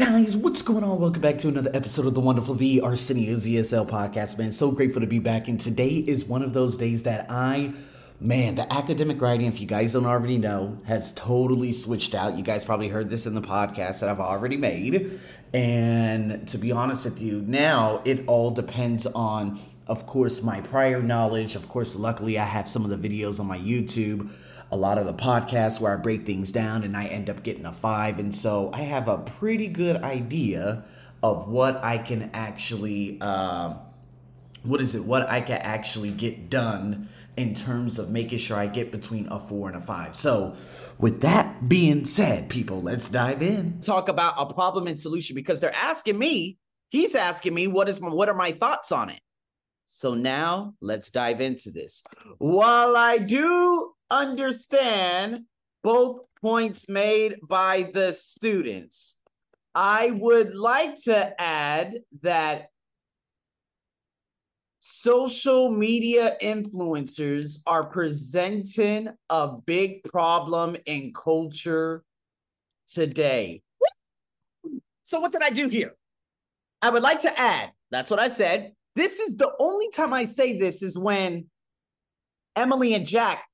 Guys, what's going on? Welcome back to another episode of the wonderful The Arsenio's ESL podcast, man. So grateful to be back. And today is one of those days that I, man, the academic writing, if you guys don't already know, has totally switched out. You guys probably heard this in the podcast that I've already made. And to be honest with you, now it all depends on, of course, my prior knowledge. Of course, luckily, I have some of the videos on my YouTube a lot of the podcasts where I break things down and I end up getting a five. And so I have a pretty good idea of what I can actually, uh, what is it, what I can actually get done in terms of making sure I get between a four and a five. So, with that being said, people, let's dive in. Talk about a problem and solution because they're asking me, he's asking me, what is my, what are my thoughts on it? So now let's dive into this. While I do understand both points made by the students. I would like to add that social media influencers are presenting a big problem in culture today. So, what did I do here? I would like to add that's what I said. This is the only time I say this is when Emily and Jack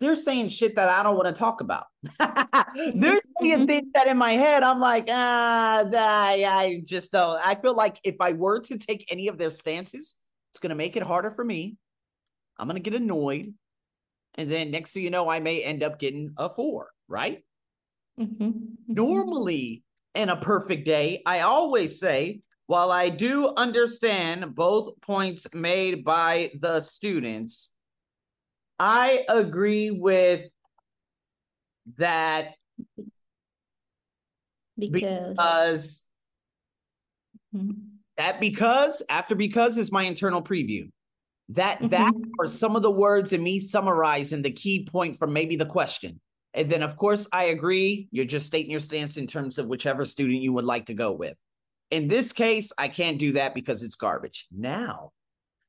they're saying shit that I don't want to talk about. they're saying things that in my head I'm like, ah, I, I just don't. I feel like if I were to take any of their stances, it's gonna make it harder for me. I'm gonna get annoyed, and then next thing you know, I may end up getting a four. Right? Mm-hmm. mm-hmm. Normally, in a perfect day, I always say, while I do understand both points made by the students I agree with that because, because mm-hmm. that because after because is my internal preview. That mm-hmm. that are some of the words in me summarizing the key point from maybe the question. And then of course I agree, you're just stating your stance in terms of whichever student you would like to go with. In this case, I can't do that because it's garbage. Now,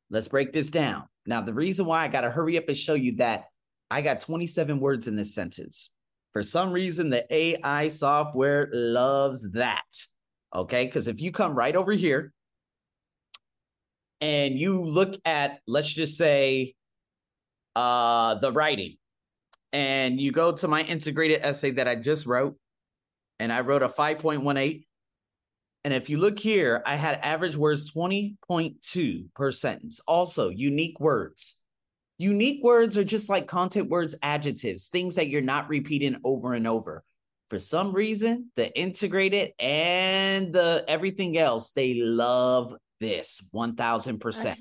let's break this down. Now, the reason why I got to hurry up and show you that I got 27 words in this sentence. For some reason, the AI software loves that. Okay. Because if you come right over here and you look at, let's just say, uh, the writing, and you go to my integrated essay that I just wrote, and I wrote a 5.18 and if you look here, I had average words 20.2 per sentence. Also, unique words. Unique words are just like content words, adjectives, things that you're not repeating over and over. For some reason, the integrated and the everything else, they love this 1000%.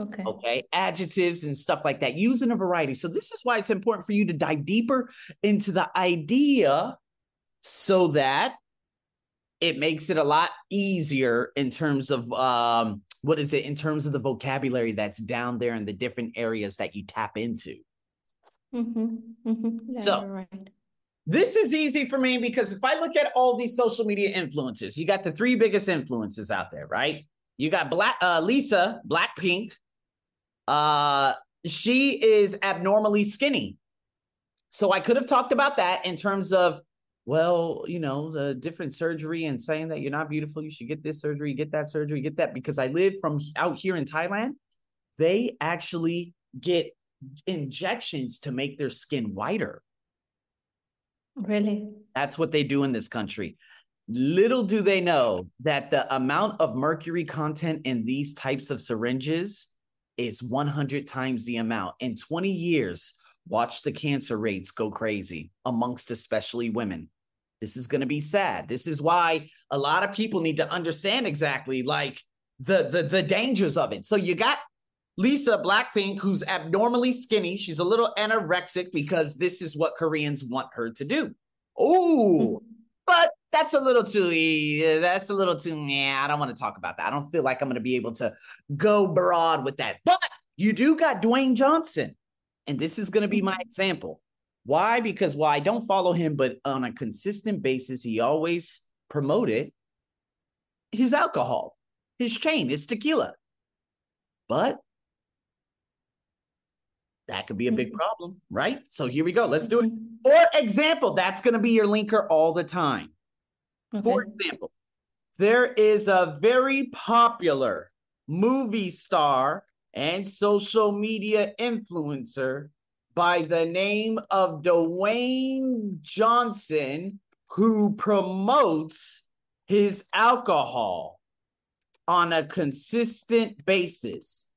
Okay. Okay. Adjectives and stuff like that, using a variety. So, this is why it's important for you to dive deeper into the idea so that it makes it a lot easier in terms of um, what is it in terms of the vocabulary that's down there in the different areas that you tap into. Mm-hmm. Mm-hmm. Yeah, so right. this is easy for me because if I look at all these social media influences, you got the three biggest influences out there, right? You got Black uh, Lisa Blackpink. Uh, she is abnormally skinny. So I could have talked about that in terms of well, you know, the different surgery and saying that you're not beautiful, you should get this surgery, get that surgery, get that. Because I live from out here in Thailand, they actually get injections to make their skin whiter. Really? That's what they do in this country. Little do they know that the amount of mercury content in these types of syringes is 100 times the amount. In 20 years, watch the cancer rates go crazy amongst especially women. This is going to be sad. This is why a lot of people need to understand exactly like the the the dangers of it. So you got Lisa Blackpink, who's abnormally skinny. She's a little anorexic because this is what Koreans want her to do. Oh, but that's a little too that's a little too yeah i don't want to talk about that i don't feel like i'm going to be able to go broad with that but you do got dwayne johnson and this is going to be mm-hmm. my example why? Because while I don't follow him, but on a consistent basis, he always promoted his alcohol, his chain, his tequila. But that could be a big mm-hmm. problem, right? So here we go. Let's do it. Mm-hmm. For example, that's going to be your linker all the time. Okay. For example, there is a very popular movie star and social media influencer by the name of Dwayne Johnson who promotes his alcohol on a consistent basis.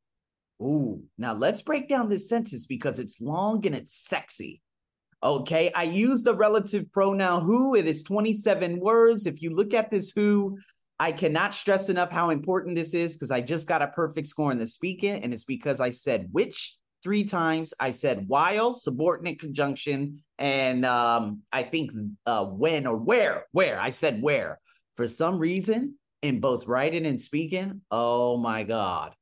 Ooh, now let's break down this sentence because it's long and it's sexy. Okay, I use the relative pronoun who. It is 27 words. If you look at this who, I cannot stress enough how important this is because I just got a perfect score in the speaking, and it's because I said which three times. I said while, subordinate conjunction, and um, I think uh, when or where. Where I said where. For some reason, in both writing and speaking, oh my God,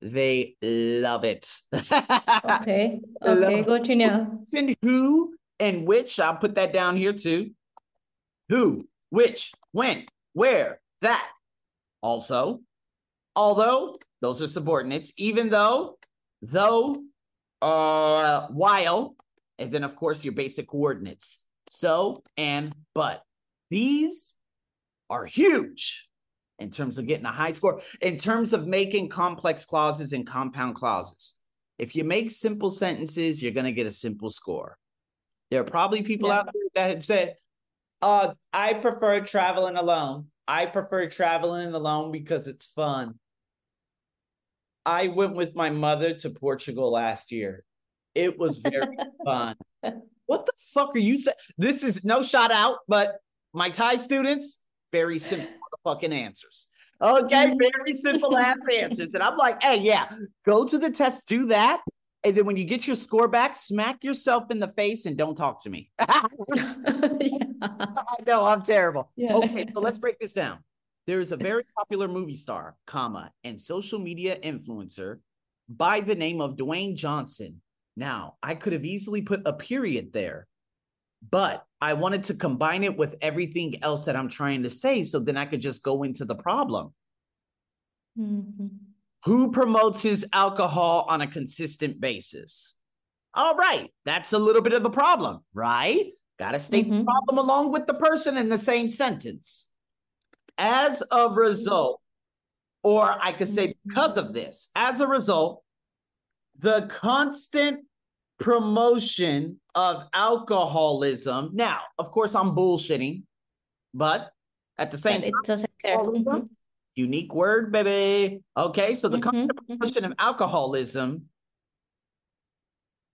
they love it. okay. Okay, go to now. And who and which, I'll put that down here too. Who, which, when, where, that. Also, although those are subordinates, even though, though, uh, while, and then of course your basic coordinates. So and but. These are huge in terms of getting a high score, in terms of making complex clauses and compound clauses. If you make simple sentences, you're going to get a simple score. There are probably people yeah. out there that had said, uh, I prefer traveling alone. I prefer traveling alone because it's fun. I went with my mother to Portugal last year. It was very fun. What the fuck are you saying? This is no shout out, but my Thai students, very simple fucking answers. Okay, very simple ass answers. And I'm like, hey, yeah, go to the test, do that. And then when you get your score back, smack yourself in the face and don't talk to me. yeah. I know I'm terrible. Yeah. Okay, so let's break this down. There's a very popular movie star, comma, and social media influencer by the name of Dwayne Johnson. Now, I could have easily put a period there, but I wanted to combine it with everything else that I'm trying to say so then I could just go into the problem. Mm-hmm. Who promotes his alcohol on a consistent basis? All right, that's a little bit of the problem, right? Got to state mm-hmm. the problem along with the person in the same sentence. As a result, or I could say because of this, as a result, the constant promotion of alcoholism. Now, of course, I'm bullshitting, but at the same but time, it doesn't care. Mm-hmm. Unique word, baby. Okay, so the mm-hmm, mm-hmm. concept of alcoholism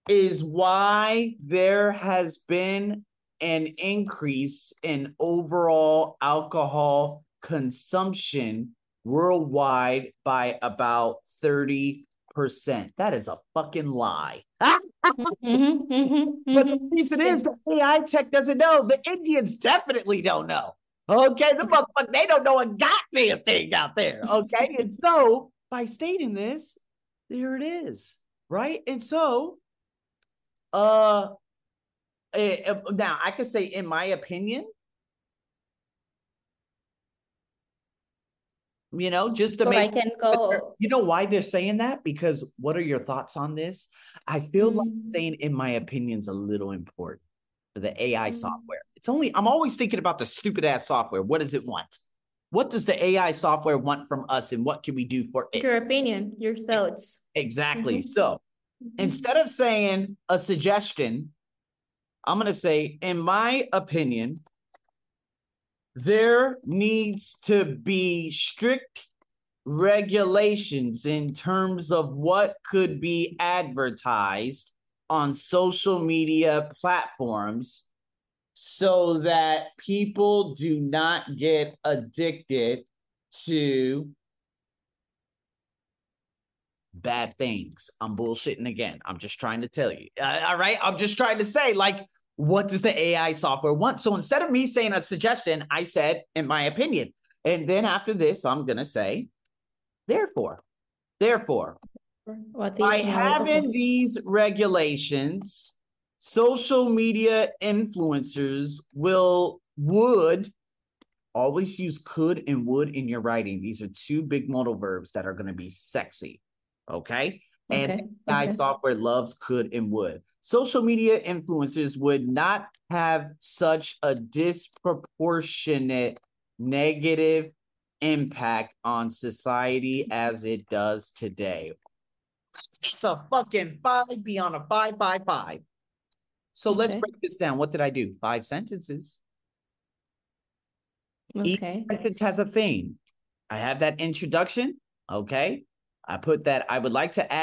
is why there has been an increase in overall alcohol consumption worldwide by about 30%. That is a fucking lie. mm-hmm, mm-hmm, but the reason is the AI tech doesn't know. The Indians definitely don't know. Okay, the motherfucker, they don't know a goddamn thing out there. Okay, and so by stating this, there it is, right? And so, uh, it, eh, eh, now I could say, in my opinion, you know, just to so make I can go. You know why they're saying that? Because what are your thoughts on this? I feel mm-hmm. like mm. saying, in my opinion, is a little important for the AI mm-hmm. software. It's only I'm always thinking about the stupid ass software. What does it want? What does the AI software want from us, and what can we do for it? Your opinion, your thoughts. Exactly. Mm-hmm. So mm-hmm. instead of saying a suggestion, I'm going to say, in my opinion, there needs to be strict regulations in terms of what could be advertised on social media platforms so that people do not get addicted to bad things. I'm bullshitting again. I'm just trying to tell you. Uh, all right. I'm just trying to say, like, what does the AI software want? So instead of me saying a suggestion, I said, in my opinion. And then after this, I'm going to say, therefore, therefore, by having these regulations, social media influencers will, would, always use could and would in your writing. These are two big modal verbs that are going to be sexy. Okay. And okay. AI okay. software loves could and would. Social media influencers would not have such a disproportionate negative impact on society as it does today. It's a fucking five beyond a five, five, five. So let's break this down. What did I do? Five sentences. Each Okay. sentence has a theme. I have that introduction. Okay. I put that I would like to add.